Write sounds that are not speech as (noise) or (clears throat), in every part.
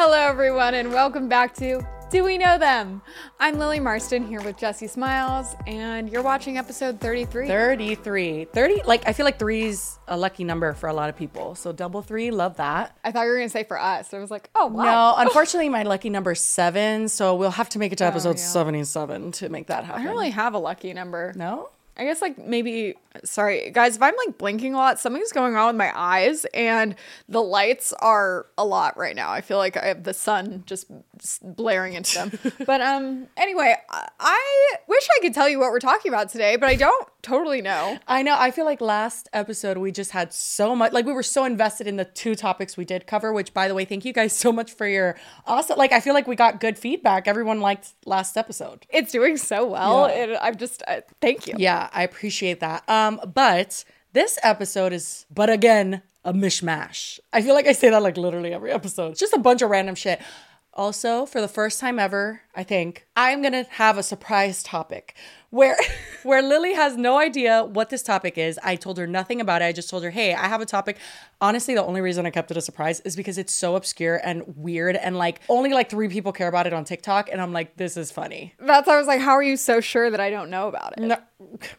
Hello, everyone, and welcome back to Do We Know Them? I'm Lily Marston here with Jessi Smiles, and you're watching episode 33. 33. 30, like, I feel like three's a lucky number for a lot of people. So double three, love that. I thought you were going to say for us. I was like, oh, wow. No, (laughs) unfortunately, my lucky number is seven. So we'll have to make it to oh, episode yeah. 77 to make that happen. I don't really have a lucky number. No? I guess like maybe sorry guys if I'm like blinking a lot something's going on with my eyes and the lights are a lot right now. I feel like I have the sun just blaring into them. (laughs) but um anyway, I- I wish I could tell you what we're talking about today, but I don't totally know. I know. I feel like last episode we just had so much, like we were so invested in the two topics we did cover, which by the way, thank you guys so much for your awesome, like I feel like we got good feedback. Everyone liked last episode. It's doing so well. Yeah. And I'm just uh, thank you. Yeah, I appreciate that. Um, but this episode is, but again, a mishmash. I feel like I say that like literally every episode. It's just a bunch of random shit. Also, for the first time ever, I think I'm gonna have a surprise topic where (laughs) where Lily has no idea what this topic is. I told her nothing about it. I just told her, "Hey, I have a topic." Honestly, the only reason I kept it a surprise is because it's so obscure and weird, and like only like three people care about it on TikTok. And I'm like, "This is funny." That's why I was like, how are you so sure that I don't know about it? No,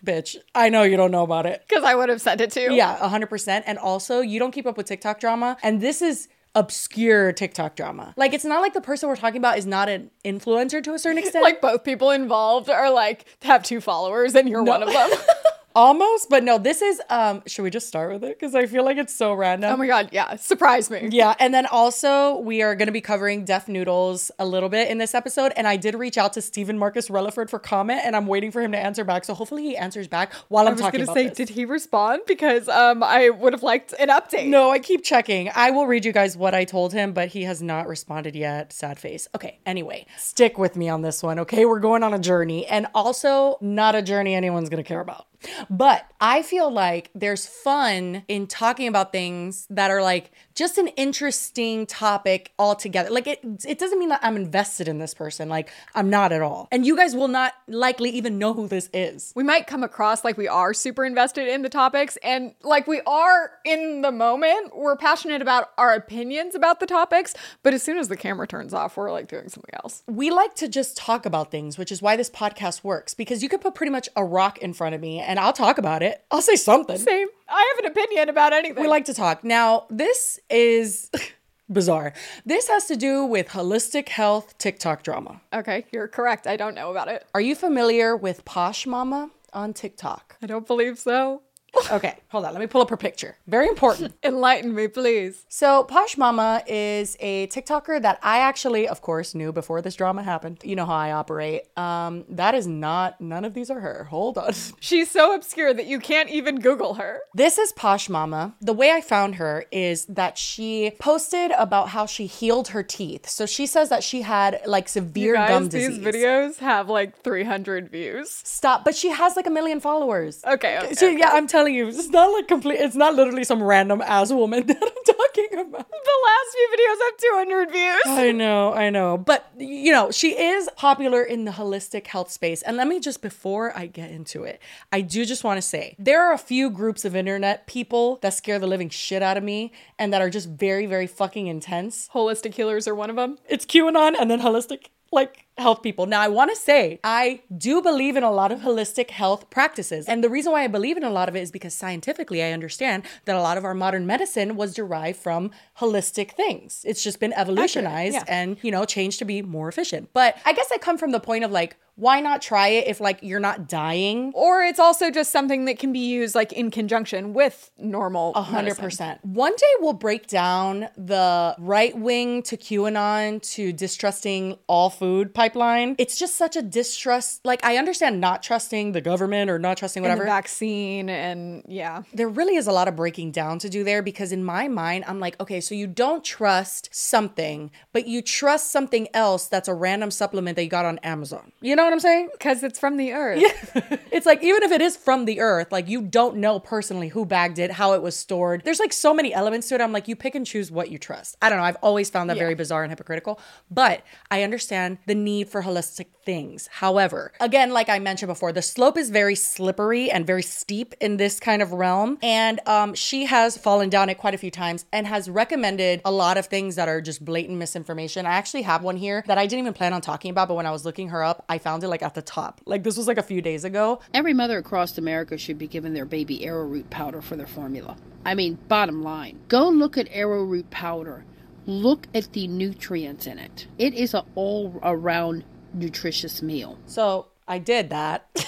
bitch, I know you don't know about it. Because I would have sent it to you. Yeah, 100%. And also, you don't keep up with TikTok drama. And this is obscure TikTok drama. Like, it's not like the person we're talking about is not an influencer to a certain (laughs) extent. Like both people involved are like have two followers and you're one of them. (laughs) almost, but no, this is, um, should we just start with it? Because I feel like it's so random. oh my god, yeah. Surprise me. yeah, and then also we are going to be covering Def Noodles a little bit in this episode, and I did reach out to Stephen Marcus Relaford for comment, and I'm waiting for him to answer back. So hopefully he answers back while I'm talking about I was gonna say, this. did he respond? Because um I would have liked an update. No, I keep checking. I will read you guys what I told him, but he has not responded yet. Sad face. Okay, anyway, stick with me on this one, okay? We're going on a journey, and also not a journey anyone's gonna care about. But I feel like there's fun in talking about things that are like just an interesting topic altogether. Like it it doesn't mean that I'm invested in this person. Like I'm not at all. And you guys will not likely even know who this is. We might come across like we are super invested in the topics and like we are in the moment. We're passionate about our opinions about the topics, but as soon as the camera turns off, we're like doing something else. we like to just talk about things, which is why this podcast works because you could put pretty much a rock in front of me and I'll talk about it. I'll say something. Same. I have an opinion about anything. We like to talk. Now, this is (laughs) bizarre. This has to do with holistic health TikTok drama. Okay, you're correct. I don't know about it. Are you familiar with Posh Mamma on TikTok? I don't believe so. Okay, hold on. Let me pull up her picture. Very important. (laughs) Enlighten me, please. So, Posh Mamma is a TikToker that I actually, of course, knew before this drama happened. You know how I operate. Um, that is not, none of these are her. Hold on. (laughs) She's so obscure that you can't even Google her. This is Posh Mamma. The way I found her is that she posted about how she healed her teeth. So she says that she had like severe Guys, gum these disease. videos have like 300 views. Stop, but she has like a million followers. Okay, okay, So okay. yeah, I'm telling you, it's not like complete. It's not literally some random ass woman (laughs) that I'm talking about. The last few videos have 200 views. I know, I know. But, you know, she is popular in the holistic health space. And let me just, before I get into it, I do just want to say there are a few groups of internet people that scare the living shit out of me and that are just very, very fucking intense. Holistic healers are one of them. It's QAnon and then holistic, like health people. Now, I want to say I do believe in a lot of holistic health practices. And the reason why I believe in a lot of it is because scientifically I understand that a lot of our modern medicine was derived from holistic things. It's just been evolutionized yeah. and, you know, changed to be more efficient. But I guess I come from the point of like, why not try it if like you're not dying? Or it's also just something that can be used like in conjunction with normal. A hundred medicine. percent. One day we'll break down the right wing to QAnon to distrusting all food pipeline. It's just such a distrust. Like I understand not trusting the government or not trusting whatever. the vaccine and yeah. there really is a lot of breaking down to do there because in my mind I'm like, okay, so you don't trust something, but you trust something else that's a random supplement that you got on Amazon. You know what I'm saying? Because it's from the earth. (laughs) it's like even if it is from the earth, like you don't know personally who bagged it, how it was stored. There's like so many elements to it. I'm like, you pick and choose what you trust. I don't know. I've always found that Yeah. very bizarre and hypocritical, but I understand the need for holistic things. However, again, like I mentioned before, the slope is very slippery and very steep in this kind of realm. And um, she has fallen down it quite a few times and has recommended a lot of things that are just blatant misinformation. I actually have one here that I didn't even plan on talking about, but when I was looking her up, I found it like at the top. Like this was like a few days ago. Every mother across America should be given their baby arrowroot powder for their formula. I mean, bottom line, go look at arrowroot powder. Look at the nutrients in it. It is an all around nutritious meal. So I did that. (laughs)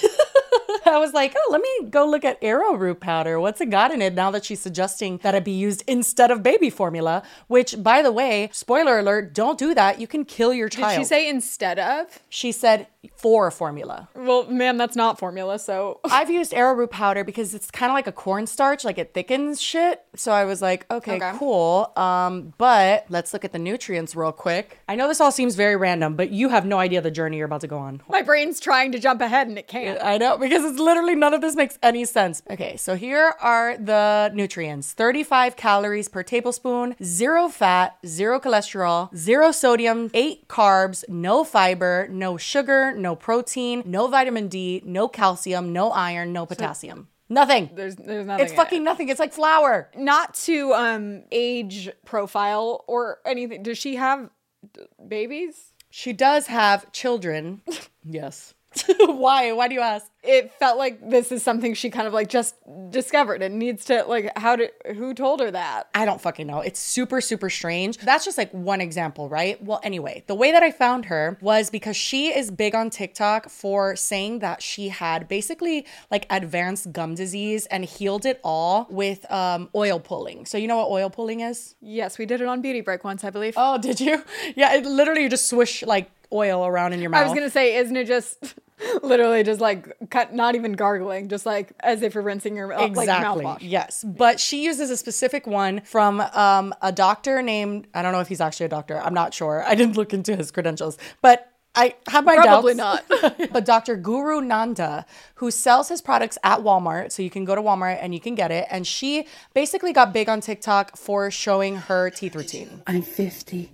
I was like, oh, let me go look at arrowroot powder. What's it got in it now that she's suggesting that it be used instead of baby formula? Which, by the way, spoiler alert, don't do that. You can kill your child. Did she say instead of? She said for formula. Well, ma'am, that's not formula, so. (laughs) I've used arrowroot powder because it's kind of like a cornstarch, like it thickens shit. So I was like, okay, Okay. cool. Um, but let's look at the nutrients real quick. I know this all seems very random, but you have no idea the journey you're about to go on. My brain's trying to jump ahead and it can't. I know because it's literally none of this makes any sense. Okay, so here are the nutrients 35 calories per tablespoon, zero fat, zero cholesterol, zero sodium, eight carbs, no fiber, no sugar, no protein, no vitamin D, no calcium, no iron, no potassium. Nothing. There's there's nothing. It's in it. fucking nothing. It's like flour. not to um age profile or anything. Does she have d- babies? She does have children. (laughs) yes. (laughs) Why? Why do you ask? It felt like this is something she kind of like just discovered and needs to like how did who told her that? I don't fucking know. It's super, super strange. That's just like one example, right? Well, anyway, the way that I found her was because she is big on TikTok for saying that she had basically like advanced gum disease and healed it all with um, oil pulling. So, you know what oil pulling is? Yes, we did it on Beauty Break once, I believe. Oh, did you? (laughs) Yeah, it literally you just swish like oil around in your mouth. I was gonna say, isn't it just (laughs) literally just like cut, not even gargling, just like as if you're rinsing your mouth, like Exactly. mouthwash. yes, but she uses a specific one from um, a doctor named I don't know if he's actually a doctor. I'm not sure. I didn't look into his credentials, but I have my Probably doubts. not. (laughs) but Dr. Guru Nanda, who sells his products at Walmart, so you can go to Walmart and you can get it, and she basically got big on TikTok for showing her teeth routine. I'm 50.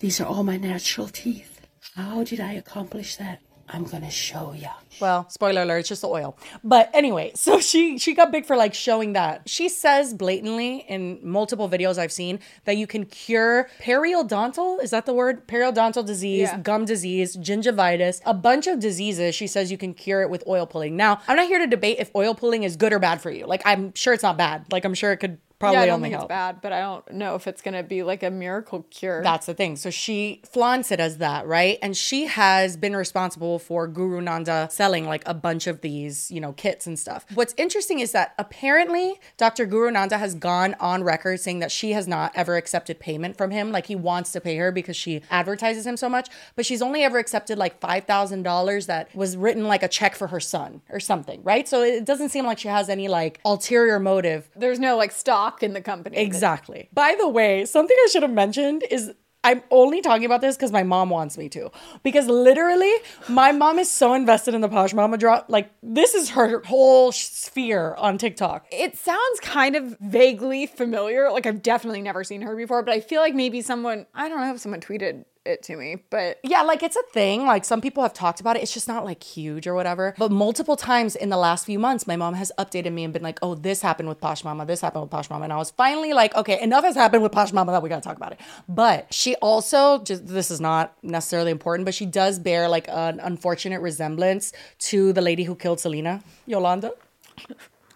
These are all my natural teeth. How did I accomplish that? I'm gonna show ya. Well, spoiler alert, it's just the oil. But anyway, (laughs) so she she got big for like showing that. She says blatantly in multiple videos I've seen that you can cure periodontal, is that the word? Periodontal disease, Yeah. gum disease, gingivitis, a bunch of diseases. She says you can cure it with oil pulling. Now, I'm not here to debate if oil pulling is good or bad for you. Like I'm sure it's not bad. Like I'm sure it could probably yeah, I don't only think help. it's bad, but I don't know if it's gonna be like a miracle cure. That's the thing. So she flaunts it as that, right? And she has been responsible for Guru Nanda selling like a bunch of these, you know, kits and stuff. What's interesting is that apparently Dr. Guru Nanda has gone on record saying that she has not ever accepted payment from him. Like he wants to pay her because she advertises him so much, but she's only ever accepted like $5,000 that was written like a check for her son or something, right? So it doesn't seem like she has any like ulterior motive There's no like stock in the company. Exactly. By the way, something I should have mentioned is I'm only talking about this because my mom wants me to. Because literally, my mom is so invested in the Posh Mamma drop. Like, this is her whole sphere on TikTok. It sounds kind of vaguely familiar. Like I've definitely never seen her before, but I feel like maybe someone I don't know if someone tweeted it to me, but Yeah, like it's a thing. Like some people have talked about it. It's just not like huge or whatever. But multiple times in the last few months, my mom has updated me and been like, oh, this happened with Posh Mamma, this happened with Posh Mamma. And I was finally like, okay, enough has happened with Posh Mamma that we gotta talk about it. But she also, just this is not necessarily important, but she does bear like an unfortunate resemblance to the lady who killed Selena, Yolanda.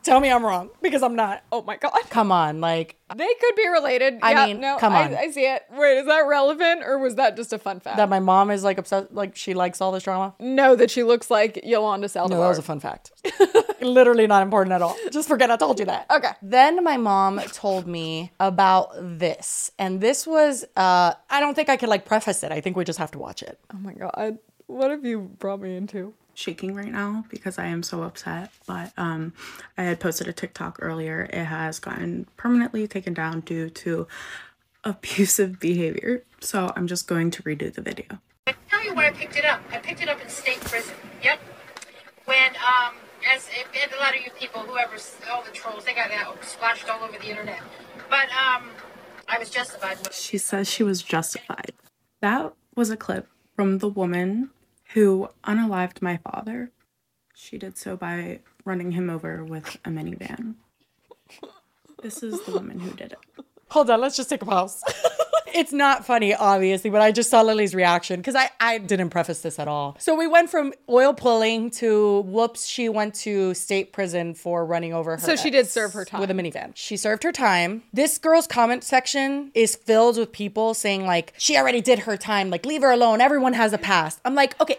Tell me I'm wrong because I'm not. oh my god. Come on, like They could be related. I yeah, mean, no, come on. I, I see it. Wait, is that relevant or was that just a fun fact? that my mom is like obsessed, like she likes all this drama. no, that she looks like Yolanda Saldivar. No, that was a fun fact. (laughs) Literally not important at all. Just forget I told you that. Okay. Then my mom told me about this. And this was uh I don't think I could like preface it. I think we just have to watch it. oh my god. What have you brought me into? Shaking right now because I am so upset. But um, I had posted a TikTok earlier. It has gotten permanently taken down due to abusive behavior. So I'm just going to redo the video. I tell you where I picked it up. I picked it up in state prison. Yep. When, um, as and a lot of you people, whoever, all the trolls, they got that splashed all over the internet. But um, I was justified. She says she was justified. That was a clip from the woman who unalived my father. She did so by running him over with a minivan. This is the woman who did it. Hold on, let's just take a pause. (laughs) it's not funny, obviously, but I just saw Lily's reaction because I, I didn't preface this at all. So we went from oil pulling to whoops, she went to state prison for running over her. So she did serve her time. With a minivan. She served her time. This girl's comment section is filled with people saying, like, she already did her time. Like, leave her alone. Everyone has a past. I'm like, okay,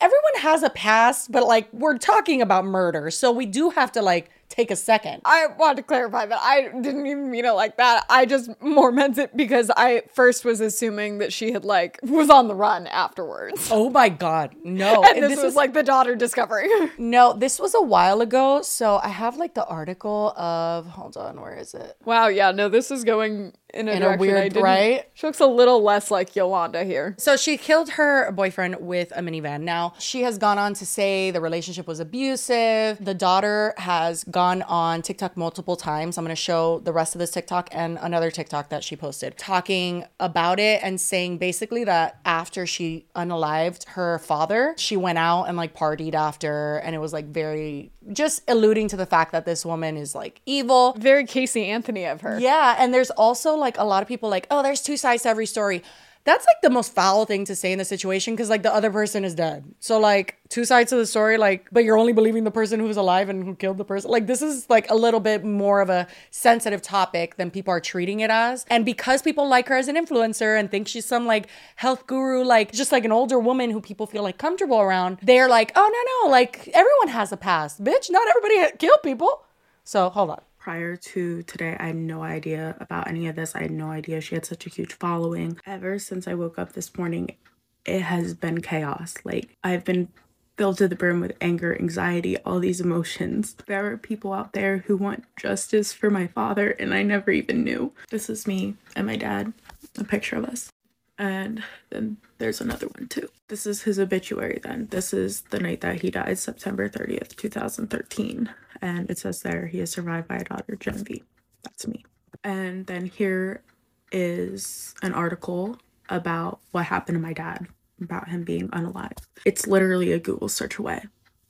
everyone has a past, but like, we're talking about murder. So we do have to, like, take a second. I want to clarify that I didn't even mean it like that. I just more (laughs) meant it because I first was assuming that she had like was on the run afterwards. Oh my god, no! (laughs) And this, was, like the daughter discovering. (laughs) no, this was a while ago. So I have like the article of hold on, where is it? wow, yeah, no, this is going in a, In a weird- right? She looks a little less like Yolanda here. So she killed her boyfriend with a minivan. Now, she has gone on to say the relationship was abusive. The daughter has gone on TikTok multiple times. I'm going to show the rest of this TikTok and another TikTok that she posted talking about it and saying basically that after she unalived her father, she went out and like partied after and it was like very just alluding to the fact that this woman is like evil. Very Casey Anthony of her. Yeah, and there's also like a lot of people like, oh, there's two sides to every story. That's like the most foul thing to say in the situation because like the other person is dead. So like two sides to the story, like, but you're only believing the person who's alive and who killed the person. Like this is like a little bit more of a sensitive topic than people are treating it as. And because people like her as an influencer and think she's some like health guru, like just like an older woman who people feel like comfortable around, they're like, oh no no, like everyone has a past, bitch. Not everybody ha- killed people. So hold on. Prior to today, I had no idea about any of this. I had no idea she had such a huge following. Ever since I woke up this morning, it has been chaos. Like, I've been filled to the brim with anger, anxiety, all these emotions. There are people out there who want justice for my father, and I never even knew. This is me and my dad, a picture of us. And then there's another one too. This is his obituary then. This is the night that he died, September 30th, 2013. And it says there he is survived by a daughter, Genevieve. That's me. And then here is an article about what happened to my dad, about him being unalive. It's literally a Google search away.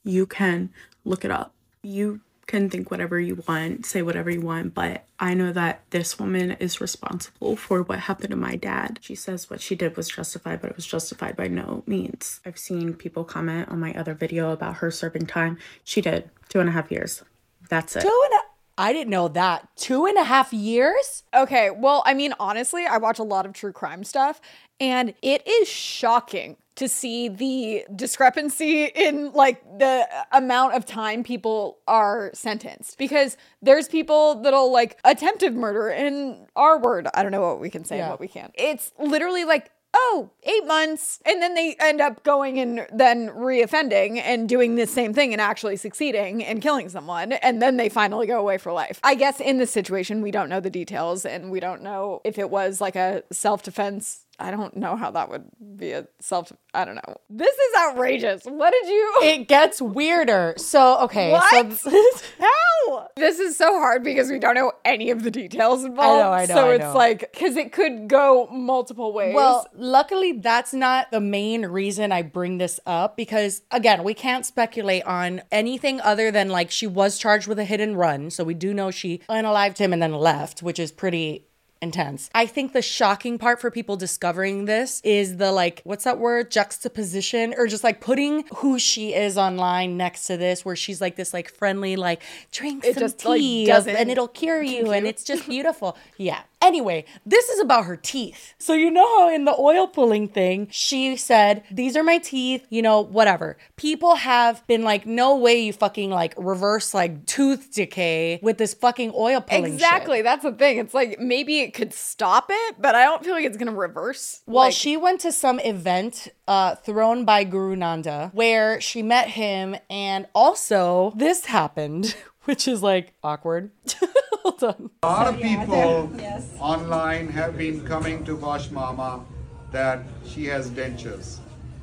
You can look it up. You can think whatever you want, say whatever you want, but I know that this woman is responsible for what happened to my dad. She says what she did was justified, but it was justified by no means. I've seen people comment on my other video about her serving time. She did two and a half years. That's it. Two and a I didn't know that. Two and a half years? Okay, well, I mean, honestly, I watch a lot of true crime stuff, and it is shocking to see the discrepancy in like the amount of time people are sentenced because there's people that'll like attempted murder in our word. I don't know what we can say and what we can't. It's literally like oh, eight months. And then they end up going and then reoffending and doing the same thing and actually succeeding and killing someone. And then they finally go away for life. I guess in this situation, we don't know the details and we don't know if it was like a self defense. I don't know how that would be a self. I don't know. This is outrageous. What did you? (laughs) It gets weirder. So, okay. What? So (laughs) How? This is so hard because we don't know any of the details involved. I know, So I it's know. like, because it could go multiple ways. Well, luckily, that's not the main reason I bring this up because, again, we can't speculate on anything other than like she was charged with a hit and run. So we do know she unalived him and then left, which is pretty intense. I think the shocking part for people discovering this is the like, what's that word? Juxtaposition or just like putting who she is online next to this, where she's like this like friendly, like drink It some just, tea doesn't and it'll cure you and it's just beautiful. (laughs) yeah. Anyway, this is about her teeth. So you know how in the oil pulling thing, she said, "These are my teeth, you know, whatever." People have been like, "No way you fucking like reverse like tooth decay with this fucking oil pulling shit." Exactly. That's the thing. It's like maybe it could stop it, but I don't feel like it's gonna reverse. Well, Like, she went to some event uh, thrown by Guru Nanda where she met him, and also this happened, (laughs) which is like awkward. (laughs) Hold on. A lot of people online have been coming to Posh Mamma that she has dentures.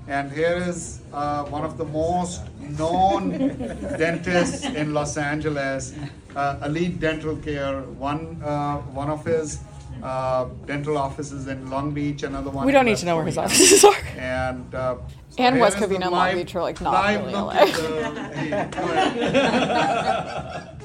And here is uh, one of the most known (laughs) dentists in Los Angeles, uh, Elite Dental Care. One, uh, one of his uh, dental offices in Long Beach, another one. We don't need West to know where his Covina. offices are. And uh, so And West Covina and Long live- Beach are, like, not live really look LA. the- hey. (laughs)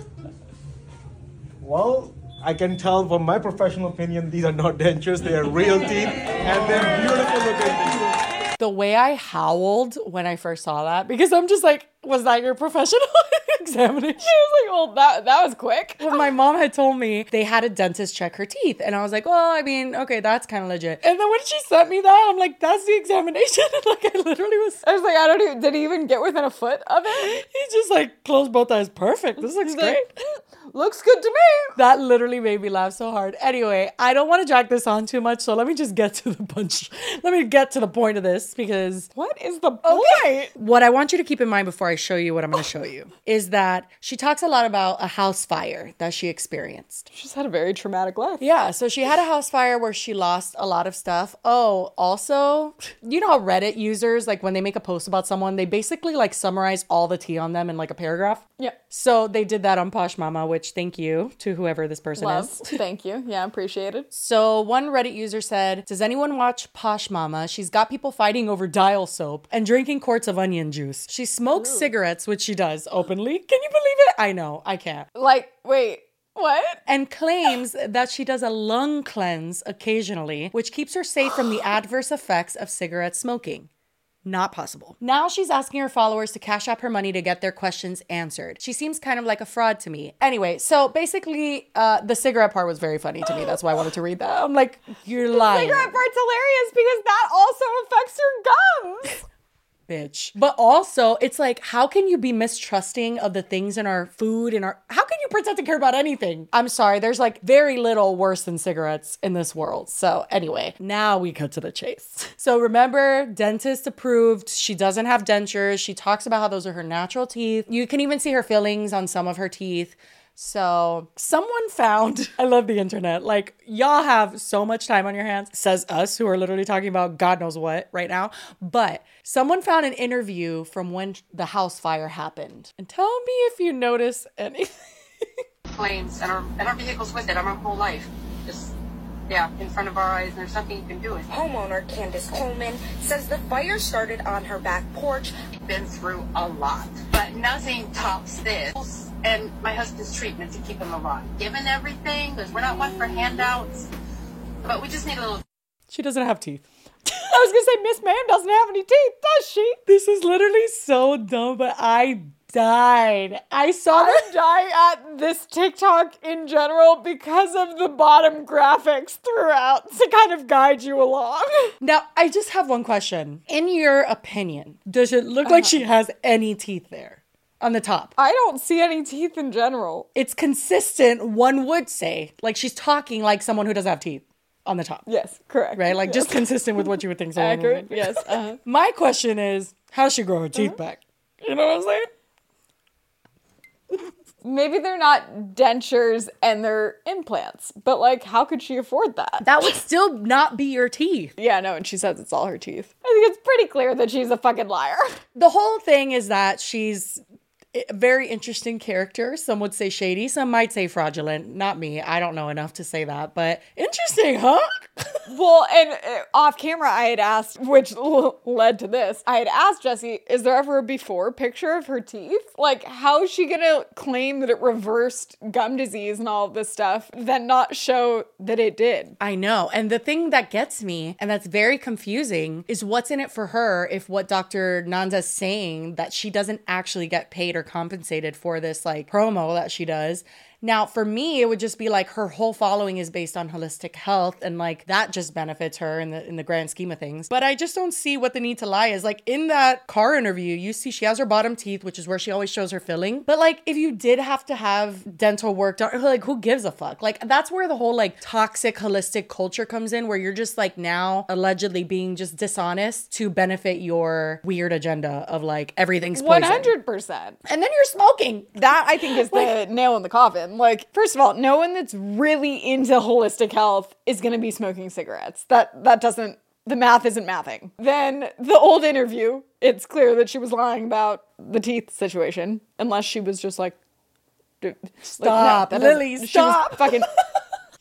Well, I can tell from my professional opinion, these are not dentures, they are real teeth, and they're beautiful looking. The way I howled when I first saw that, because I'm just like, was that your professional (laughs) examination? She was like, well, that that was quick. When my mom had told me they had a dentist check her teeth, and I was like, well, I mean, okay, that's kind of legit. And then when she sent me that, I'm like, that's the examination. (laughs) like, I literally was. I was like, I don't even. Did he even get within a foot of it? He just like closed both eyes. Perfect. This looks He's great. like, (laughs) Looks good to me. That literally made me laugh so hard. Anyway, I don't want to drag this on too much, so let me just get to the punch. Let me get to the point of this because What is the point? what I want you to keep in mind before I show you what I'm going to show you is that she talks a lot about a house fire that she experienced. She's had a very traumatic life. Yeah, so she had a house fire where she lost a lot of stuff. Oh, also, you know how Reddit users, like when they make a post about someone, they basically like summarize all the tea on them in like a paragraph? Yeah. So they did that on Posh Mamma, which thank you to whoever this person Love. is. (laughs) Thank you. Yeah, appreciated. So one Reddit user said, Does anyone watch Posh Mamma? She's got people fighting over dial soap and drinking quarts of onion juice. She smokes cigarettes, which she does openly. Can you believe it? I know, I can't. Like, wait, what? And claims that she does a lung cleanse occasionally, which keeps her safe from the (gasps) adverse effects of cigarette smoking. Not possible. Now she's asking her followers to cash up her money to get their questions answered. She seems kind of like a fraud to me. Anyway, so basically, uh, the cigarette part was very funny to me. That's why I wanted to read that. I'm like, you're lying. Cigarette part's hilarious because that also affects your gums. Bitch. But also, it's like, how can you be mistrusting of the things in our food and our how can you pretend to care about anything? I'm sorry, there's like very little worse than cigarettes in this world. So anyway, now we cut to the chase. (laughs) So remember, dentist approved. She doesn't have dentures. She talks about how those are her natural teeth. You can even see her fillings on some of her teeth. So, someone found, (laughs) I love the internet. Like, y'all have so much time on your hands, says us who are literally talking about God knows what right now. But someone found an interview from when the house fire happened. And tell me if you notice anything. flames and our and our vehicles with it our whole life. Just yeah, in front of our eyes and there's nothing you can do. It's Homeowner Candace Coleman says the fire started on her back porch. been through a lot. But nothing tops this and my husband's treatment to keep him alive. Given everything, because we're not one for handouts. But we just need a little She doesn't have teeth. (laughs) I was gonna say Miss Ma'am doesn't have any teeth, does she? This is literally so dumb, but I died. I saw I that. (laughs) die at this TikTok in general because of the bottom graphics throughout to kind of guide you along. (laughs) Now, I just have one question. In your opinion, does it look uh-huh. like she has any teeth there on the top? I don't see any teeth in general. It's consistent, one would say. Like she's talking like someone who doesn't have teeth on the top. Yes, correct. Right? Like just consistent with what you would think (laughs) accurate. Yes. Uh-huh. My question is, how's she grow her teeth back? You know what I'm saying? Maybe they're not dentures and they're implants, but like, how could she afford that? That would still not be your teeth. (laughs) yeah, no, and she says it's all her teeth. I think it's pretty clear that she's a fucking liar. The whole thing is that she's very interesting character. Some would say shady, some might say fraudulent. Not me. I don't know enough to say that, but interesting, huh? (laughs) Well, and uh, off camera, I had asked, which l- led to this. I had asked Jessi, "Is there ever a before picture of her teeth? Like, how is she gonna claim that it reversed gum disease and all of this stuff, then not show that it did?" I know. And the thing that gets me, and that's very confusing, is what's in it for her if what Dr. Nanda's saying that she doesn't actually get paid or compensated for this like promo that she does. Now, for me, it would just be like her whole following is based on holistic health, and like that just benefits her in the in the grand scheme of things. But I just don't see what the need to lie is. Like in that car interview, you see she has her bottom teeth, which is where she always shows her filling. But like if you did have to have dental work done, like who gives a fuck? Like that's where the whole like toxic holistic culture comes in, where you're just like now allegedly being just dishonest to benefit your weird agenda of like everything's poison. One hundred percent. And then you're smoking. That I think is (laughs) the nail in the coffin. Like, first of all, no one that's really into holistic health is gonna be smoking cigarettes. That that doesn't the math isn't mathing. Then the old interview, it's clear that she was lying about the teeth situation, unless she was just like, like, Stop, that doesn't- Lily, she was stop. fucking.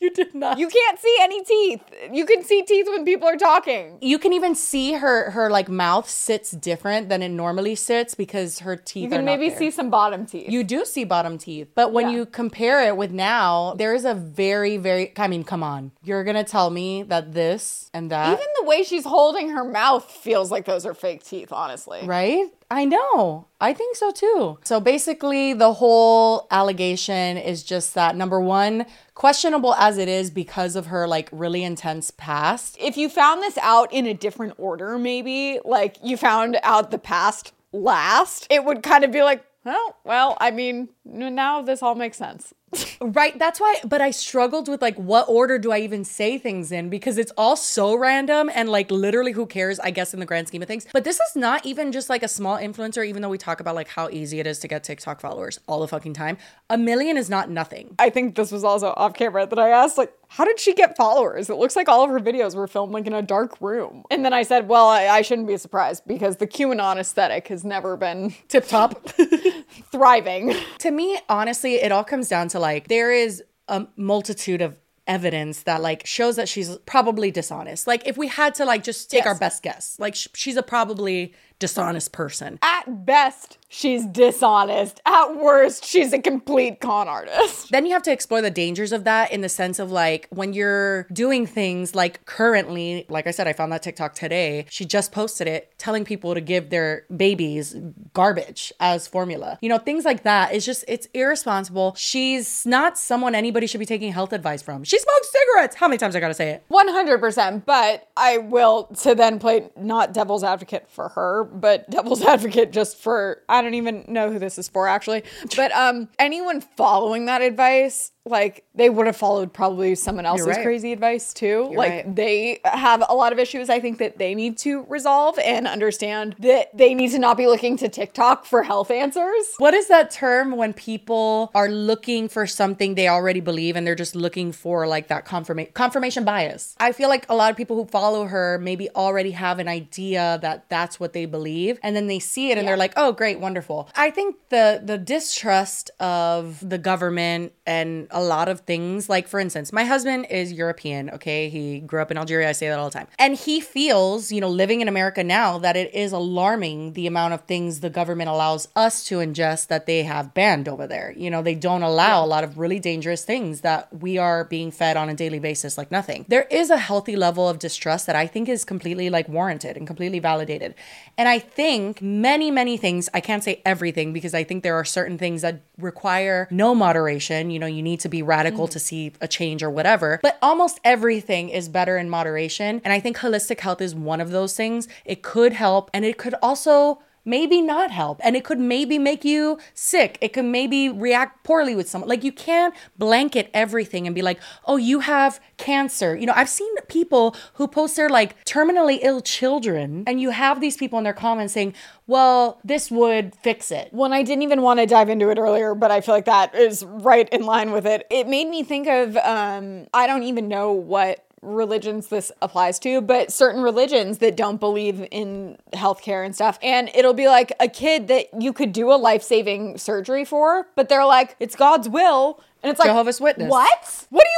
You did not. You can't see any teeth. You can see teeth when people are talking. You can even see her her like mouth sits different than it normally sits because her teeth. You can maybe see some bottom teeth. You do see bottom teeth, but when Yeah. you compare it with now, there is a very, very. I mean, come on, you're gonna tell me that this and that, Even the way she's holding her mouth feels like those are fake teeth, honestly. right? I know. I think so too. So basically, the whole allegation is just that number one, questionable as it is because of her like really intense past. If you found this out in a different order, maybe, like you found out the past last, it would kind of be like, oh, well, I mean, now this all makes sense. Right. That's why, but I struggled with like, what order do I even say things in? Because it's all so random and like literally who cares, I guess, in the grand scheme of things. But this is not even just like a small influencer, even though we talk about like how easy it is to get TikTok followers all the fucking time. A million is not nothing. I think this was also off camera that I asked, like, how did she get followers? It looks like all of her videos were filmed like in a dark room. And then I said, well, I, I shouldn't be surprised because the QAnon aesthetic has never been Tip top. (laughs) thriving. to me, honestly, it all comes down to like, there is a multitude of evidence that like shows that she's probably dishonest. Like, if we had to like just take Yes. our best guess, like sh- she's a probably dishonest person. At best, she's dishonest. At worst, she's a complete con artist. then you have to explore the dangers of that in the sense of like when you're doing things like currently, like I said, I found that TikTok today. She just posted it telling people to give their babies garbage as formula. You know, things like that. It's just, it's irresponsible. She's not someone anybody should be taking health advice from. She smokes cigarettes. How many times I gotta say it? 100%. But I will to then play not devil's advocate for her, but devil's advocate just for, I don't even know who this is for actually. But um anyone following that advice, like they would have followed probably someone else's right. crazy advice too. like right. they have a lot of issues I think that they need to resolve and understand that they need to not be looking to TikTok for health answers. What is that term when people are looking for something they already believe and they're just looking for like that confirmation confirmation bias? I feel like a lot of people who follow her maybe already have an idea that that's what they believe and then they see it and they're like, "Oh, great, wonderful." I think the the distrust of the government and a lot of things like for instance, my husband is European, okay? He grew up in Algeria, I say that all the time. And he feels, you know, living in America now that it is alarming the amount of things the government allows us to ingest that they have banned over there. You know, they don't allow a lot of really dangerous things that we are being fed on a daily basis like nothing. There is a healthy level of distrust that I think is completely like warranted and completely validated. And I think many, many things, I can't say everything because I think there are certain things that require no moderation. You know, you need to be radical mm-hmm. to see a change or whatever. But almost everything is better in moderation. And I think holistic health is one of those things. It could help and it could also maybe not help and it could maybe make you sick. It could maybe react poorly with someone. Like you can't blanket everything and be like oh you have cancer. You know i've seen people who post their like terminally ill children and you have these people in their comments saying well this would fix it. When I didn't even want to dive into it earlier, but I feel like that is right in line with it. It made me think of um I don't even know what religions this applies to, but certain religions that don't believe in healthcare and stuff. And it'll be like a kid that you could do a life-saving surgery for, but they're like, it's God's will. And it's like Jehovah's Witness. What? What do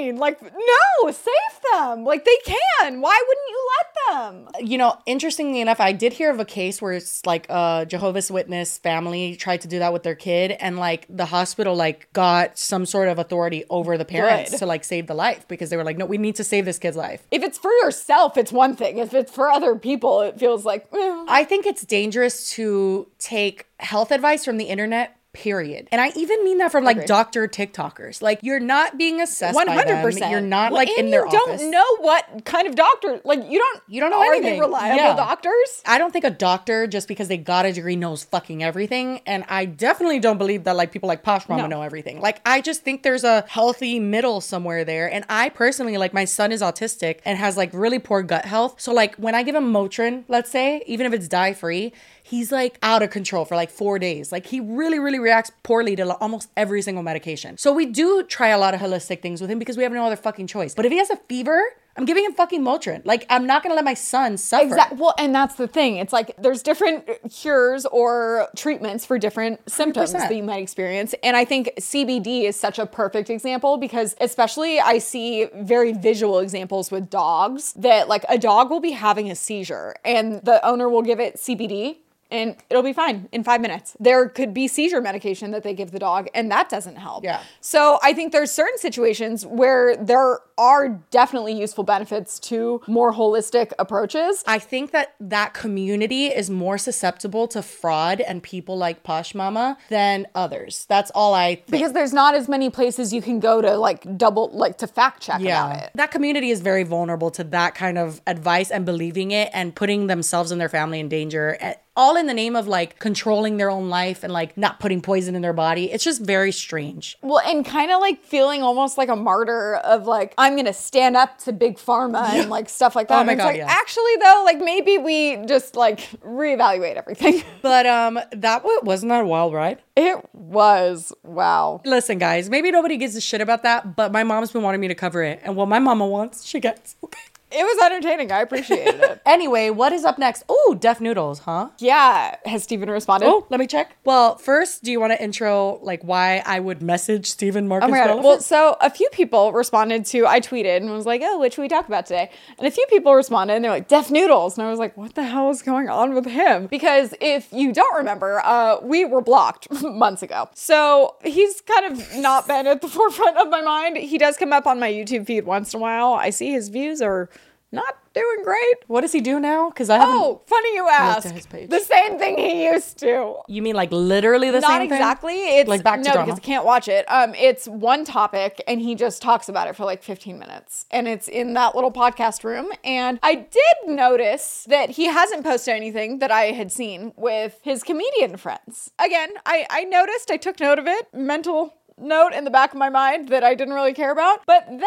you mean? Like, no, save them. Like they can. Why wouldn't you let them? you know, interestingly enough, I did hear of a case where it's like a Jehovah's Witness family tried to do that with their kid, and like the hospital like got some sort of authority over the parents Good. to like save the life because they were like, no, we need to save this kid's life. If it's for yourself, it's one thing. If it's for other people, it feels like eh. I think it's dangerous to take health advice from the internet. Period. And I even mean that from like doctor TikTokers. Like you're not being assessed One by hundred them. percent. You're not like in their you don't know what kind of doctor. Like you don't. You don't know Are anything. they reliable Yeah. doctors? I don't think a doctor just because they got a degree knows fucking everything. And I definitely don't believe that like people like Posh Mamma No. know everything. Like I just think there's a healthy middle somewhere there. And I personally like my son is autistic and has like really poor gut health. So like when I give him Motrin, let's say, even if it's dye free, he's like out of control for like four days. Like he really, really reacts poorly to almost every single medication. So we do try a lot of holistic things with him because we have no other fucking choice. But if he has a fever, I'm giving him fucking Motrin. Like, I'm not gonna let my son suffer. Exactly. Well, and that's the thing. It's like there's different cures or treatments for different symptoms 100%. that you might experience. And I think CBD is such a perfect example because, especially, I see very visual examples with dogs that, like, a dog will be having a seizure and the owner will give it CBD. And it'll be fine in five minutes. There could be seizure medication that they give the dog, and that doesn't help. Yeah. So I think there's certain situations where there are definitely useful benefits to more holistic approaches. I think that that community is more susceptible to fraud and people like Posh Mamma than others. That's all I think. because there's not as many places you can go to like double like to fact check about it. That community is very vulnerable to that kind of advice and believing it and putting themselves and their family in danger. eh, All in the name of like controlling their own life and like not putting poison in their body. It's just very strange. Well, and kind of like feeling almost like a martyr of like I'm gonna stand up to big pharma and like stuff like that. Oh my God, like yeah. actually though, like maybe we just like reevaluate everything. (laughs) But um that wa- wasn't that a wild ride? it was wow. Listen, guys, maybe nobody gives a shit about that, but my mom's been wanting me to cover it. And what my mama wants, she gets. Okay. It was entertaining. I appreciated it. (laughs) Anyway, what is up next? Oh, Def Noodles, huh? Yeah, has Steven responded? Oh, let me check. Well, first, do you want to intro like why I would message Stephen Marcus? Oh my god! Well, so a few people responded to I tweeted and was like, "Oh, which we talk about today?" And a few people responded and they're like, "Def Noodles," and I was like, "What the hell is going on with him?" Because if you don't remember, uh, we were blocked (laughs) months ago, so he's kind of not been at the (laughs) forefront of my mind. He does come up on my YouTube feed once in a while. I see his views are not doing great. what does he do now? Because I haven't. Oh, funny you ask. The same thing he used to. You mean like literally the Not same thing? Not exactly. It's Like back to no, drama. because I can't watch it. Um, it's one topic, and he just talks about it for like 15 minutes, and it's in that little podcast room. And I did notice that he hasn't posted anything that I had seen with his comedian friends. Again, I I noticed. I took note of it. Mental note in the back of my mind that I didn't really care about. But then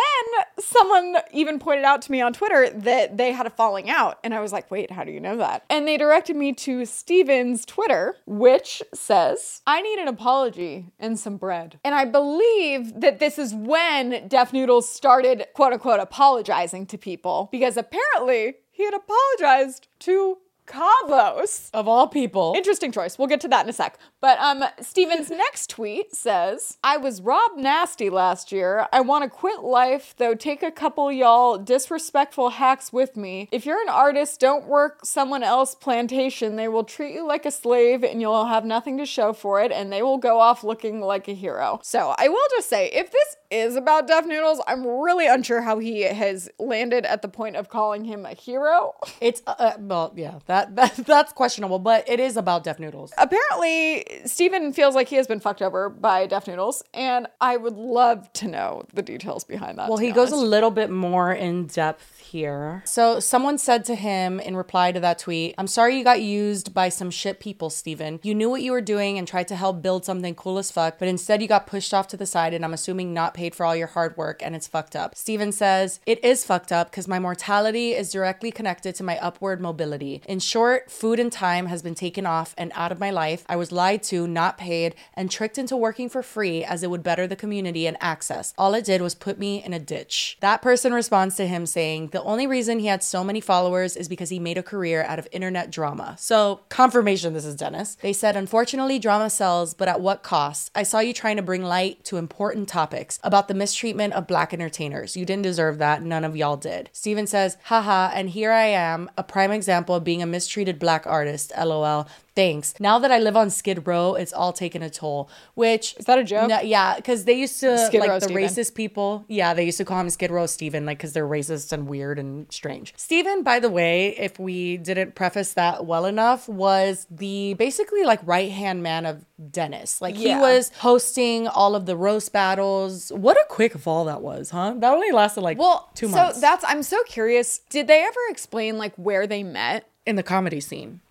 someone even pointed out to me on Twitter that they had a falling out. And I was like, wait, how do you know that? And they directed me to Steven's Twitter, which says, I need an apology and some bread. And I believe that this is when Def Noodles started, quote unquote, apologizing to people because apparently he had apologized to Cabos. Of all people. Interesting choice. We'll get to that in a sec. But um, Steven's next tweet says, I was Rob Nasty last year. I want to quit life, though take a couple y'all disrespectful hacks with me. If you're an artist, don't work someone else plantation. They will treat you like a slave and you'll have nothing to show for it, and they will go off looking like a hero. So I will just say, if this is about Def Noodles, I'm really unsure how he has landed at the point of calling him a hero. It's uh, uh, well, yeah, that, (laughs) that that's questionable, but it is about Def Noodles. apparently Steven feels like he has been fucked over by Def Noodles, and I would love to know the details behind that. Well, he goes a little bit more in depth here. So, someone said to him in reply to that tweet, I'm sorry you got used by some shit people, Steven. You knew what you were doing and tried to help build something cool as fuck, but instead you got pushed off to the side, and I'm assuming not paid for all your hard work, and it's fucked up. Steven says, It is fucked up because my mortality is directly connected to my upward mobility. In short, food and time has been taken off and out of my life. I was lied to, not paid, and tricked into working for free as it would better the community and access. All it did was put me in a ditch. That person responds to him saying, The only reason he had so many followers is because he made a career out of internet drama. So, confirmation this is Dennis. They said, Unfortunately, drama sells, but at what cost? I saw you trying to bring light to important topics about the mistreatment of black entertainers. You didn't deserve that. None of y'all did. Steven says, Haha, and here I am, a prime example of being a mistreated black artist. LOL. Thanks. Now that I live on Skid Row, it's all taken a toll. Which Is that a joke? No, yeah, because they used to Skid like Row the Steven. racist people. Yeah, they used to call him Skid Row Steven, like because they're racist and weird and strange. Steven, by the way, if we didn't preface that well enough, was the basically like right hand man of Dennis. Like he was hosting all of the roast battles. What a quick fall that was, huh? That only lasted like Well, two so months So that's I'm so curious. Did they ever explain like where they met? In the comedy scene.